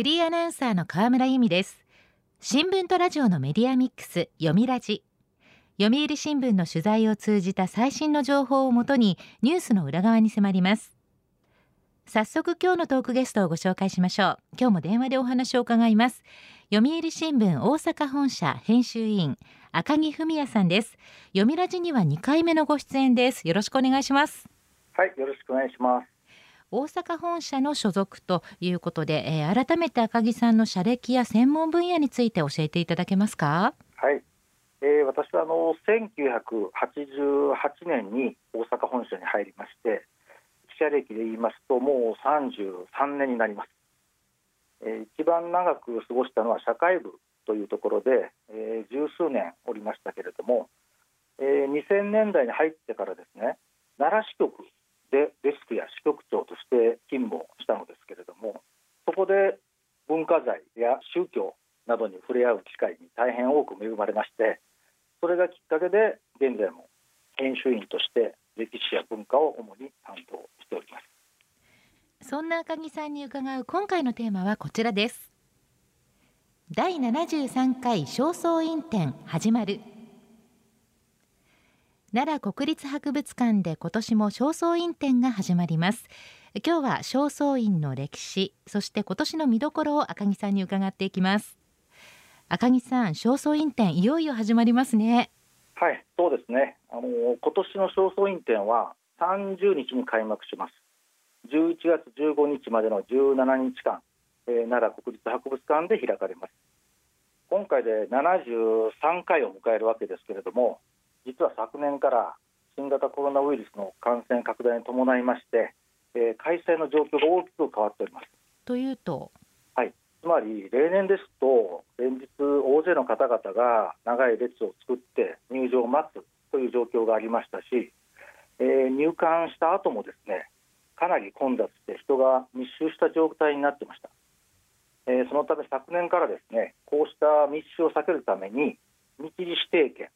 フリーアナウンサーの河村由美です。新聞とラジオのメディアミックス読みラジ。読売新聞の取材を通じた最新の情報をもとにニュースの裏側に迫ります。早速今日のトークゲストをご紹介しましょう。今日も電話でお話を伺います。読売新聞大阪本社編集員赤木文也さんです。読みラジには2回目のご出演です。よろしくお願いします。はいよろしくお願いします。大阪本社の所属ということで、えー、改めて赤木さんの社歴や専門分野について教えていただけますか？はい、えー、私はあの1988年に大阪本社に入りまして記者歴で言いますともう33年になります、えー、一番長く過ごしたのは社会部というところで、えー、十数年おりましたけれども、えー、2000年代に入ってからですね奈良支局でデスクや支局長として勤務をしたのですけれどもそこで文化財や宗教などに触れ合う機会に大変多く恵まれましてそれがきっかけで現在も研修員として歴史や文化を主に担当しております。そんな赤木さんに伺う今回のテーマはこちらです。第73回正倉院展始まる。奈良国立博物館で今年も正倉院展が始まります。今日は正倉院の歴史そして今年の見どころを赤木さんに伺っていきます。赤木さん正倉院展いよいよ始まりますね。はいそうですね。あの今年の正倉院展は30日に開幕します。11月15日までの17日間、えー、奈良国立博物館で開かれます。今回で73回を迎えるわけですけれども実は昨年から新型コロナウイルスの感染拡大に伴いまして、えー、開催の状況が大きく変わっております。というと、はい、つまり例年ですと連日大勢の方々が長い列を作って入場を待つという状況がありましたし、えー、入館した後もですねかなり混雑して人が密集した状態になってました、えー、そのため昨年からですねこうした密集を避けるために日時指定券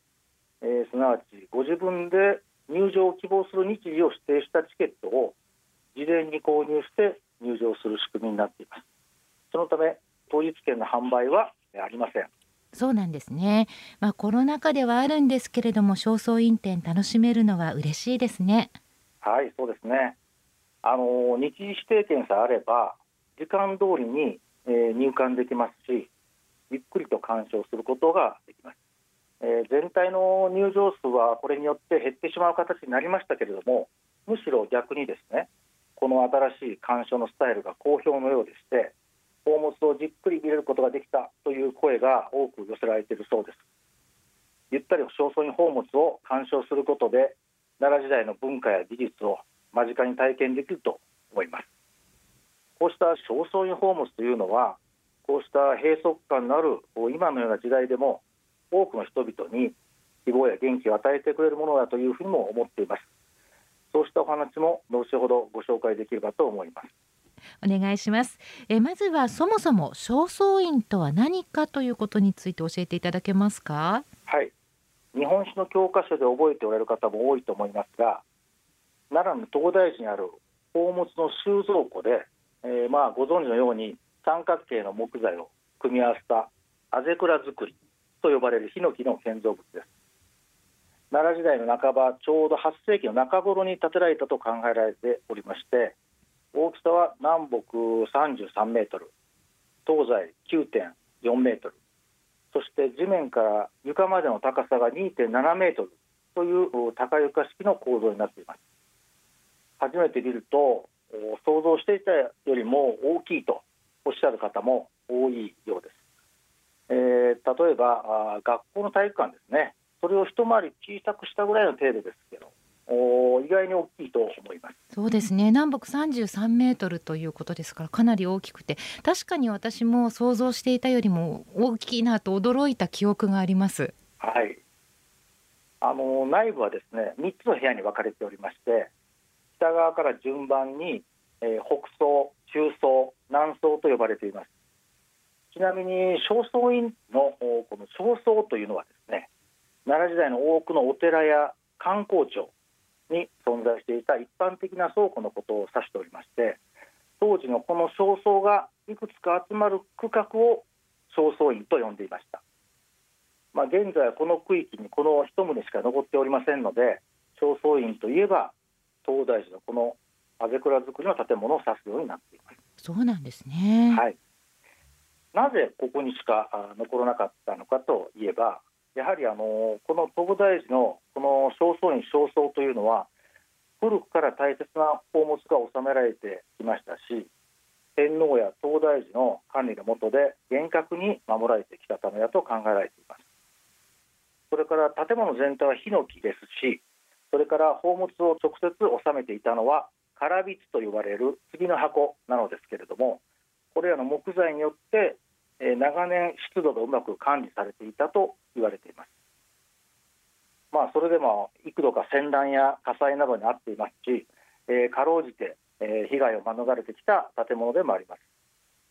えー、すなわちご自分で入場を希望する日時を指定したチケットを事前に購入して入場する仕組みになっています。そのため当日券の販売はありません。そうなんですね。まあコロナ禍ではあるんですけれども正倉院展楽しめるのは嬉しいですね。はいそうですね。あの日時指定券さえあれば時間通りに、えー、入館できますしゆっくりと鑑賞することがえー、全体の入場数はこれによって減ってしまう形になりましたけれどもむしろ逆にですねこの新しい鑑賞のスタイルが好評のようでして宝物をじっくり見れることができたという声が多く寄せられているそうです。ゆったり正倉院宝物を鑑賞することで奈良時代の文化や技術を間近に体験できると思います。こうした正倉院宝物というのはこうした閉塞感のある今のような時代でも多くの人々に希望や元気を与えてくれるものだというふうにも思っています。そうしたお話も後ほどご紹介できればと思います。お願いします。えまずはそもそも正倉院とは何かということについて教えていただけますか？はい。日本史の教科書で覚えておられる方も多いと思いますが奈良の東大寺にある宝物の収蔵庫で、えー、まあご存知のように三角形の木材を組み合わせたあぜ倉作りと呼ばれるヒノキの建造物です。奈良時代の半ばちょうど8世紀の中頃に建てられたと考えられておりまして大きさは南北33メートル東西9.4メートルそして地面から床までの高さが2.7メートルという高床式の構造になっています。初めて見ると想像していたよりも大きいとおっしゃる方も多いようです。えー、例えばあ学校の体育館ですね。それを一回り小さくしたぐらいの程度ですけどお意外に大きいと思います。そうですね。南北33メートルということですからかなり大きくて確かに私も想像していたよりも大きいなと驚いた記憶があります。はい。あの内部はですね3つの部屋に分かれておりまして北側から順番に、えー、北層中層南層と呼ばれていますちなみに正倉院のこの正倉というのはですね奈良時代の多くのお寺や観光庁に存在していた一般的な倉庫のことを指しておりまして当時のこの焦燥がいくつか集まる区画を焦燥院と呼んでいました。まあ、現在はこの区域にこの一棟しか残っておりませんので正倉院といえば東大寺のこのあぜ倉造りの建物を指すようになっています。そうなんですね。はいなぜここにしか残らなかったのかといえばやはりあのこの東大寺のこの正倉院正倉というのは古くから大切な宝物が収められてきましたし天皇や東大寺の管理の下で厳格に守られてきたためだと考えられています。それから建物全体はヒノキですしそれから宝物を直接収めていたのは唐びつと呼ばれる杉の箱なのですけれどもこれらの木材によって長年湿度がうまく管理されていたと言われています。まあそれでも幾度か戦乱や火災などに遭っていますし、えー、かろうじて、えー、被害を免れてきた建物でもあります。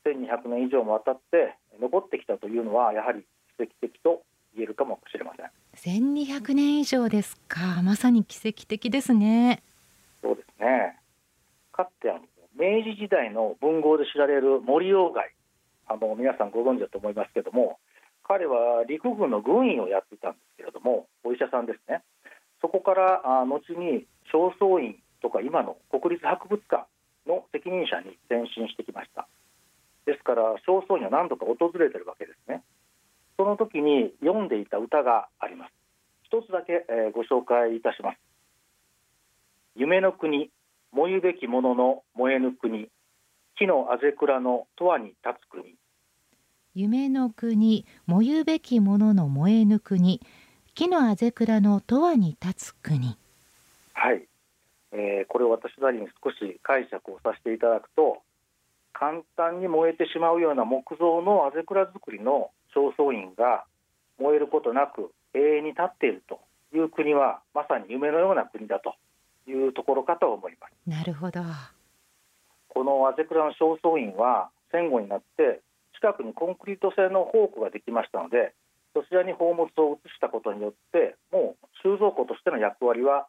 1200年以上もわたって残ってきたというのはやはり奇跡的と言えるかもしれません。1200年以上ですか。まさに奇跡的ですね。そうですね。かつてあの明治時代の文豪で知られる森鴎外あの皆さんご存知だと思いますけども彼は陸軍の軍員をやっていたんですけれどもお医者さんですね。そこからあ後に正倉院とか今の国立博物館の責任者に転身してきました。ですから正倉院は何度か訪れてるわけですね。その時に読んでいた歌があります。一つだけ、えー、ご紹介いたします。夢の国燃ゆべきものの燃えぬ国。木のあぜ倉のとわに立つ国。夢の国燃ゆべきものの燃えぬ国。木のあぜ倉のとわに立つ国。はい、えー、これを私なりに少し解釈をさせていただくと簡単に燃えてしまうような木造のあぜ倉作りの正倉院が燃えることなく永遠に立っているという国はまさに夢のような国だというところかと思います。なるほどこのアゼクラの正倉院は戦後になって近くにコンクリート製の宝庫ができましたのでそちらに宝物を移したことによってもう収蔵庫としての役割は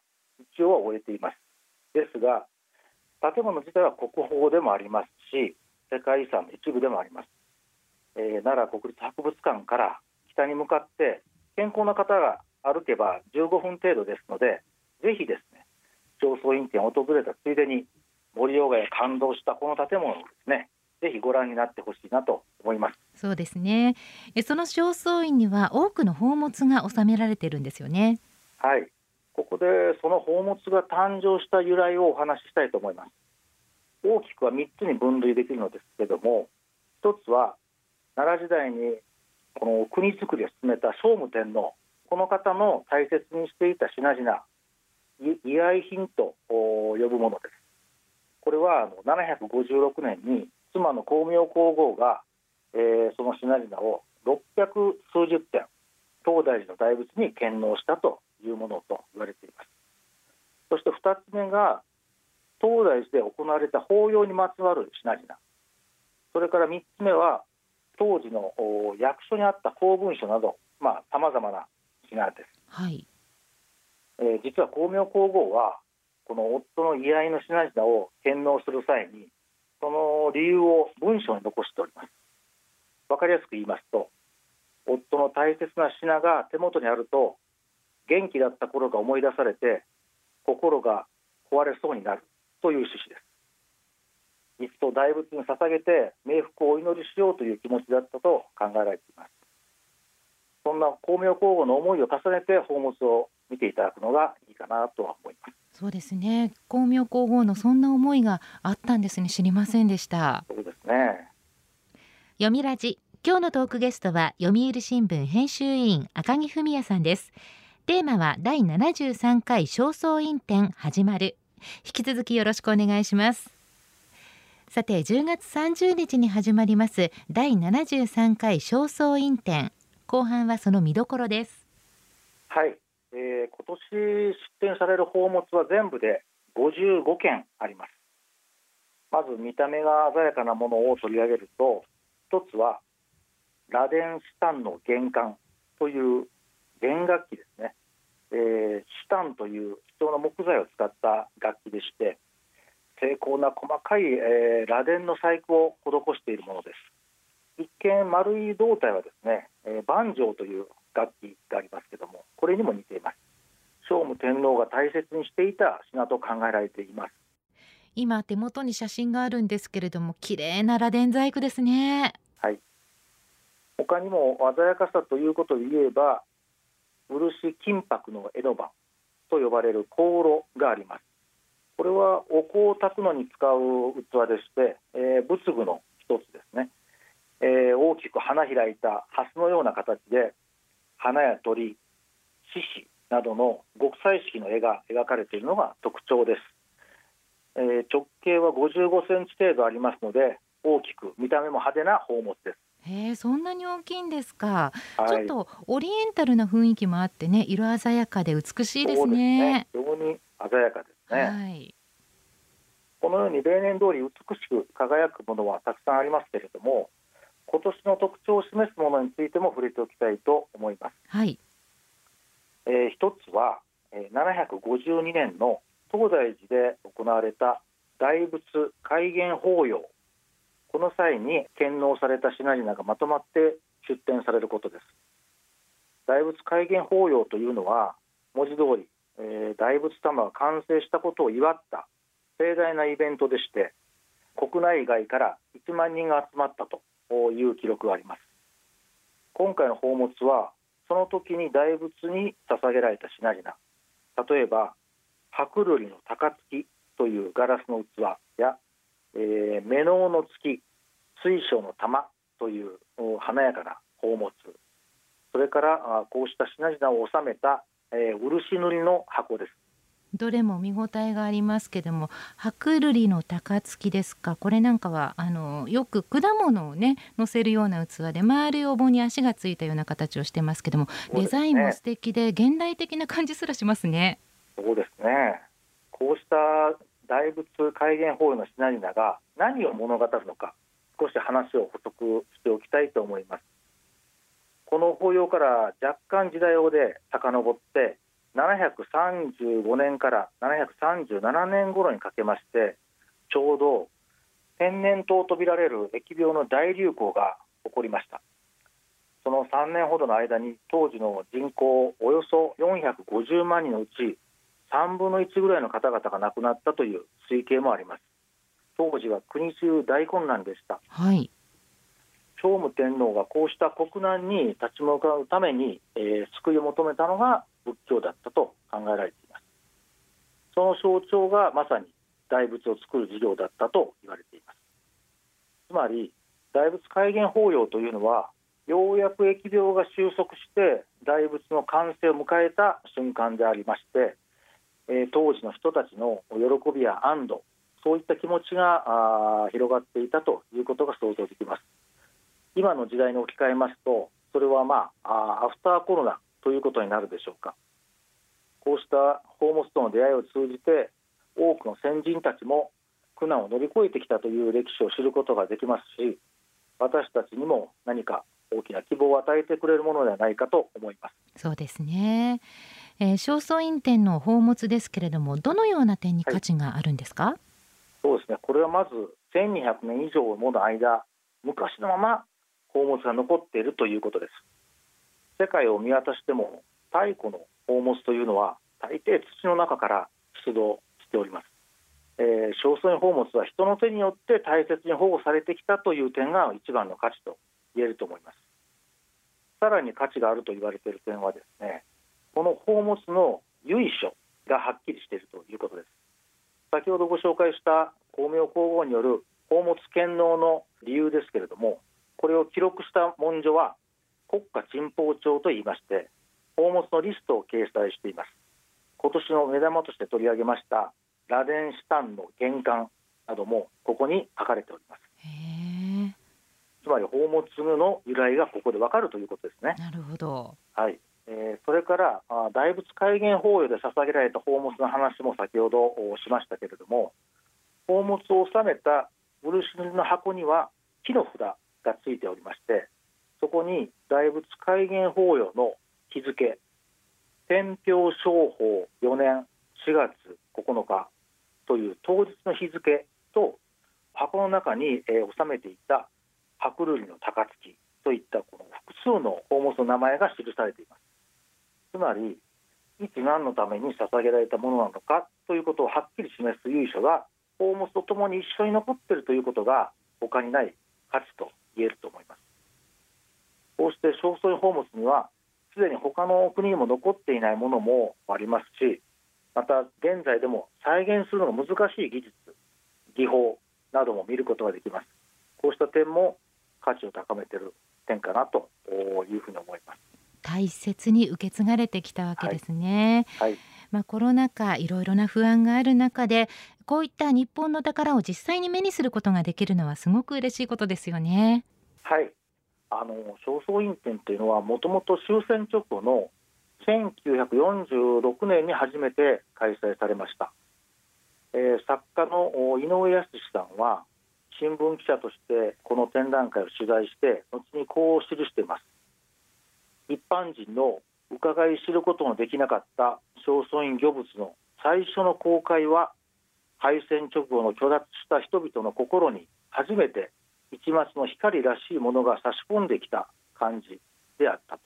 一応は終えています。ですが建物自体は国宝でもありますし世界遺産の一部でもあります。えー、奈良国立博物館から北に向かって健康な方が歩けば15分程度ですのでぜひですね上層院展を訪れたついでに森鴎外が感動したこの建物をですね。ぜひご覧になってほしいなと思います。そうですね。えその正倉院には多くの宝物が収められているんですよね。はい。ここでその宝物が誕生した由来をお話ししたいと思います。大きくは3つに分類できるのですけども一つは奈良時代にこの国づくりを進めた聖武天皇。この方の大切にしていた品々遺愛品と呼ぶものですこれは756年に妻の光明皇后が、えー、その品々を600数十点東大寺の大仏に献納したというものと言われています。そして2つ目が東大寺で行われた法要にまつわる品々。それから3つ目は当時の役所にあった公文書などさまざ、まな品です、はい。えー、実は光明皇后はこの夫の居合の品々を献納する際にその理由を文書に残しております。わかりやすく言いますと夫の大切な品が手元にあると元気だった頃が思い出されて心が壊れそうになるという趣旨です。いつと大仏に捧げて冥福をお祈りしようという気持ちだったと考えられています。そんな光明皇后の思いを重ねて宝物を見ていただくのがいいかなとは思います。そうですね。光明皇后のそんな思いがあったんですね。知りませんでした。そうですね。読みラジ。今日のトークゲストは読売新聞編集委員赤木文也さんです。テーマは第73回正倉院展始まる。引き続きよろしくお願いします。さて10月30日に始まります第73回正倉院展。後半はその見どころです。はい、えー、今年出展される宝物は全部で55件あります。まず見た目が鮮やかなものを取り上げると一つは螺鈿シタンの玄関という弦楽器ですね、えー、シタンという貴重な木材を使った楽器でして精巧な細かい、えー、螺鈿の細工を施しているものです。一見丸い胴体はですね、えー、万丈という楽器がありますけどもこれにも似ています。聖武天皇が大切にしていた品と考えられています。今手元に写真があるんですけれども綺麗な螺鈿細工ですね。はい。他にも鮮やかさということで言えば漆金箔の江戸版と呼ばれる香炉があります。これはお香を炊くのに使う器でして、えー、仏具の一つですね、えー、大きく花開いた蓮のような形で花や鳥獅子などの極彩色の絵が描かれているのが特徴です、えー、直径は55センチ程度ありますので大きく見た目も派手な宝物です。へえ、そんなに大きいんですか、はい、ちょっとオリエンタルな雰囲気もあってね、色鮮やかで美しいですね。すね。非常に鮮やかですね。はい、このように例年通り美しく輝くものはたくさんありますけれども、今年の特徴を示すものについても触れておきたいと思います。はい。えー、一つは、えー、752年の東大寺で行われた大仏開元法要この際に献納された品々がまとまって出展されることです大仏開元法要というのは文字通り、えー、大仏様が完成したことを祝った盛大なイベントでして国内外から1万人が集まったという記録があります。今回の宝物はその時に大仏に捧げられた品々。例えば白瑠璃の高槻というガラスの器やえー、目のの月水晶の玉という華やかな宝物。それからこうした品々を収めた、えー、漆塗りの箱です。どれも見応えがありますけども白瑠璃の高槻ですか？これなんかはあのよく果物をね乗せるような器で丸いお盆に足がついたような形をしてますけども、ね、デザインも素敵で現代的な感じすらしますね。そうですね。こうした大仏開元法要の品々が何を物語るのか少し話を補足しておきたいと思います。この法要から若干時代をで遡って735年から737年頃にかけましてちょうど天然痘とみられる疫病の大流行が起こりました。その3年ほどの間に当時の人口およそ450万人のうち3分の1ぐらいの方々が亡くなったという推計もあります。当時は国中大混乱でした、はい、聖武天皇がこうした国難に立ち向かうために、えー、救いを求めたのが仏教だったと考えられています。その象徴がまさに大仏を作る事業だったと言われています。つまり大仏開元法要というのはようやく疫病が収束して大仏の完成を迎えた瞬間でありましてえ、当時の人たちの喜びや安堵そういった気持ちがあ広がっていたということが想像できます。今の時代に置き換えますとそれはまあアフターコロナということになるでしょうか。こうした宝物との出会いを通じて多くの先人たちも苦難を乗り越えてきたという歴史を知ることができますし私たちにも何か大きな希望を与えてくれるものではないかと思います。そうですね。えー、正倉院展の宝物ですけれどもどのような点に価値があるんですか、はい、そうですね。これはまず1200年以上もの間昔のまま宝物が残っているということです世界を見渡しても太古の宝物というのは大抵土の中から出土しております、えー、正倉院宝物は人の手によって大切に保護されてきたという点が一番の価値と言えると思います。さらに価値があると言われている点はですねこの宝物の由緒がはっきりしているということです。先ほどご紹介した光明皇后による宝物献納の理由ですけれどもこれを記録した文書は国家珍宝帳といいまして宝物のリストを掲載しています。今年の目玉として取り上げました螺鈿シタンの玄関などもここに書かれております。つまり宝物の由来がここでわかるということですね。なるほど。はい。えー、それからあ大仏開元法要で捧げられた宝物の話も先ほどしましたけれども宝物を収めた漆塗りの箱には木の札がついておりましてそこに大仏開元法要の日付天平正法4年4月9日という当日の日付と箱の中に、えー、収めていた白瑠璃の高槻といったこの複数の宝物の名前が記されています。つまりいつ何のために捧げられたものなのかということをはっきり示す由緒が宝物とともに一緒に残っているということが他にない価値と言えると思います。して正倉院宝物にはすでに他の国にも残っていないものもありますしまた現在でも再現するのが難しい技術技法なども見ることができます。こうした点も価値を高めている点かなというふうに思います。大切に受け継がれてきたわけですね、はい、はい、まあ、コロナ禍いろいろな不安がある中でこういった日本の宝を実際に目にすることができるのはすごく嬉しいことですよね。はいあの正倉院展というのはもともと終戦直後の1946年に初めて開催されました、えー、作家の井上康さんは新聞記者としてこの展覧会を取材して後にこう記しています。一般人の伺い知ることのできなかった正倉院御物の最初の公開は敗戦直後の虚脱した人々の心に初めて一末の光らしいものが差し込んできた感じであったと。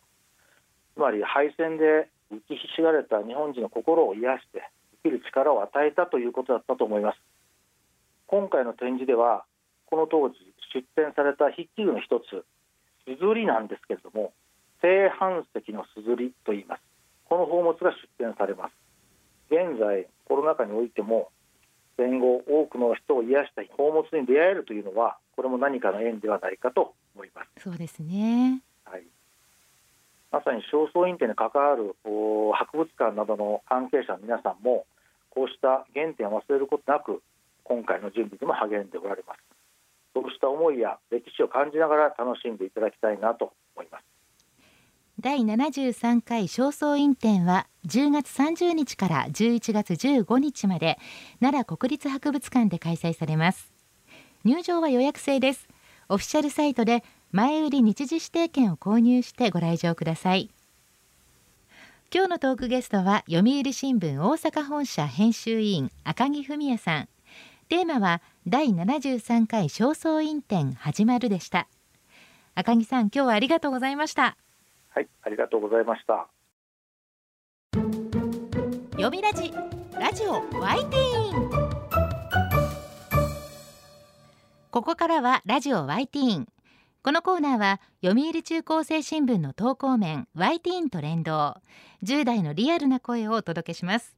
つまり敗戦で浮きひしがれた日本人の心を癒して生きる力を与えたということだったと思います。今回の展示ではこの当時出展された筆記具の一つすずりなんですけれども正反石のすずりと言います。この宝物が出展されます。現在コロナ禍においても戦後多くの人を癒した宝物に出会えるというのはこれも何かの縁ではないかと思います。そうですね。はい。まさに正倉院展に関わる博物館などの関係者の皆さんもこうした原点を忘れることなく今回の準備にも励んでおられます。そうした思いや歴史を感じながら楽しんでいただきたいなと思います第73回正倉院展は10月30日から11月15日まで奈良国立博物館で開催されます。入場は予約制です。オフィシャルサイトで前売り日時指定券を購入してご来場ください。今日のトークゲストは読売新聞大阪本社編集委員赤木文也さん。テーマは第73回正倉院展始まるでした。赤木さん今日はありがとうございました。はいありがとうございました。読みラジラジオワイティーン。ここからはラジオワイティーン。このコーナーは読売中高生新聞の投稿面ワイティーンと連動。10代のリアルな声をお届けします。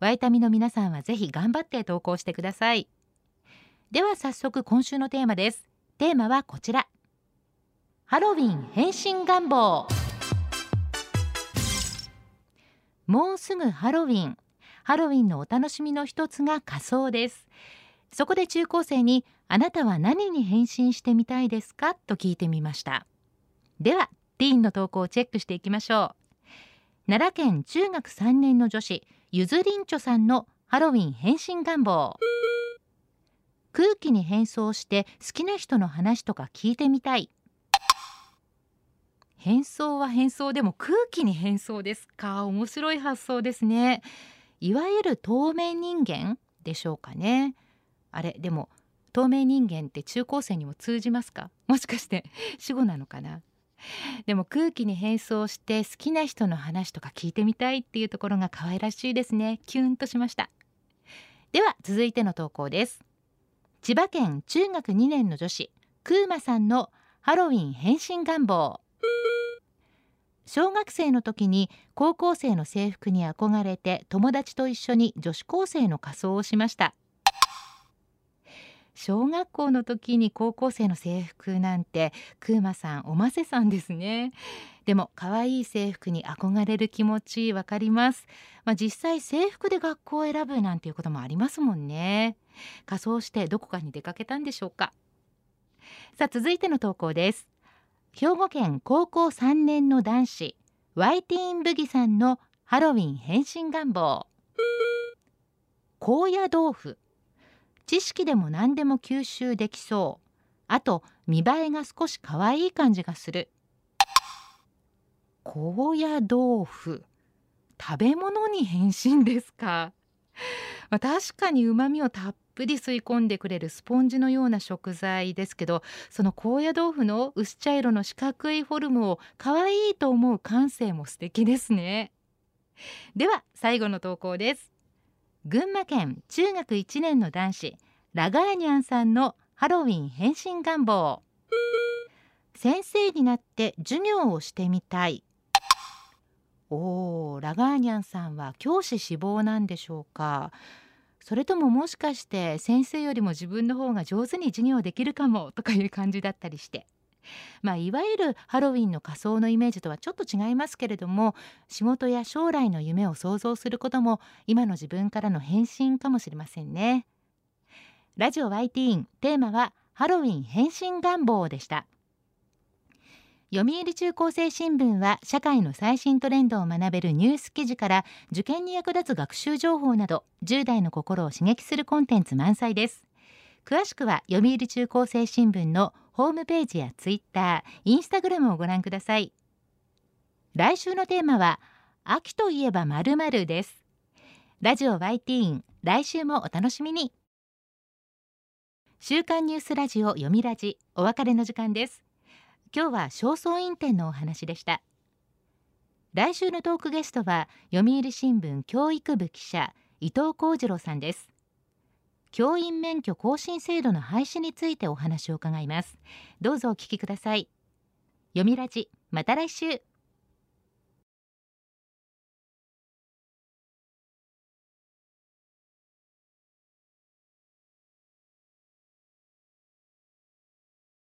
ワイタミの皆さんはぜひ頑張って投稿してください。では早速今週のテーマです。テーマはこちら。ハロウィン変身願望。もうすぐハロウィン。ハロウィンのお楽しみの一つが仮装です。そこで中高生にあなたは何に変身してみたいですかと聞いてみました。ではティーンの投稿をチェックしていきましょう。奈良県中学3年の女子ゆずりんちょさんのハロウィン変身願望。空気に変装して好きな人の話とか聞いてみたい。変装は変装でも空気に変装ですか？面白い発想ですね。いわゆる透明人間でしょうかね。あれでも透明人間って中高生にも通じますか？もしかして死語なのかな？でも空気に変装して好きな人の話とか聞いてみたいっていうところが可愛らしいですね。キュンとしました。では続いての投稿です。千葉県中学2年の女子クーマさんのハロウィン変身願望。小学生の時に高校生の制服に憧れて友達と一緒に女子高生の仮装をしました。小学校の時に高校生の制服なんてクーマさんおませさんですね。でも可愛い制服に憧れる気持ちわかります、まあ、実際制服で学校を選ぶなんていうこともありますもんね。仮装してどこかに出かけたんでしょうか。さあ続いての投稿です。兵庫県高校3年の男子ワイティーンブギさんのハロウィン変身願望。高野豆腐。知識でも何でも吸収できそう。あと見栄えが少し可愛い感じがする。高野豆腐。食べ物に変身ですか、まあ、確かに旨味をたっぷり吸い込んでくれるスポンジのような食材ですけどその高野豆腐の薄茶色の四角いフォルムを可愛いと思う感性も素敵ですね。では最後の投稿です。群馬県中学1年の男子ラガーニャンさんのハロウィン変身願望。先生になって授業をしてみたい。おーラガーニャンさんは教師志望なんでしょうか。それとももしかして先生よりも自分の方が上手に授業できるかもとかいう感じだったりして。まあ、いわゆるハロウィンの仮装のイメージとはちょっと違いますけれども仕事や将来の夢を想像することも今の自分からの変身かもしれませんね。ラジオ YT テーマはハロウィン変身願望でした。読売中高生新聞は社会の最新トレンドを学べるニュース記事から受験に役立つ学習情報など10代の心を刺激するコンテンツ満載です。詳しくは読売中高生新聞のホームページやツイッター、インスタグラムをご覧ください。来週のテーマは秋といえばまるまるです。ラジオ YT 来週もお楽しみに。週刊ニュースラジオ読みラジお別れの時間です。今日は正倉院展のお話でした。来週のトークゲストは読売新聞教育部記者伊藤幸次郎さんです。教員免許更新制度の廃止についてお話を伺います。どうぞお聞きください。読みラジまた来週。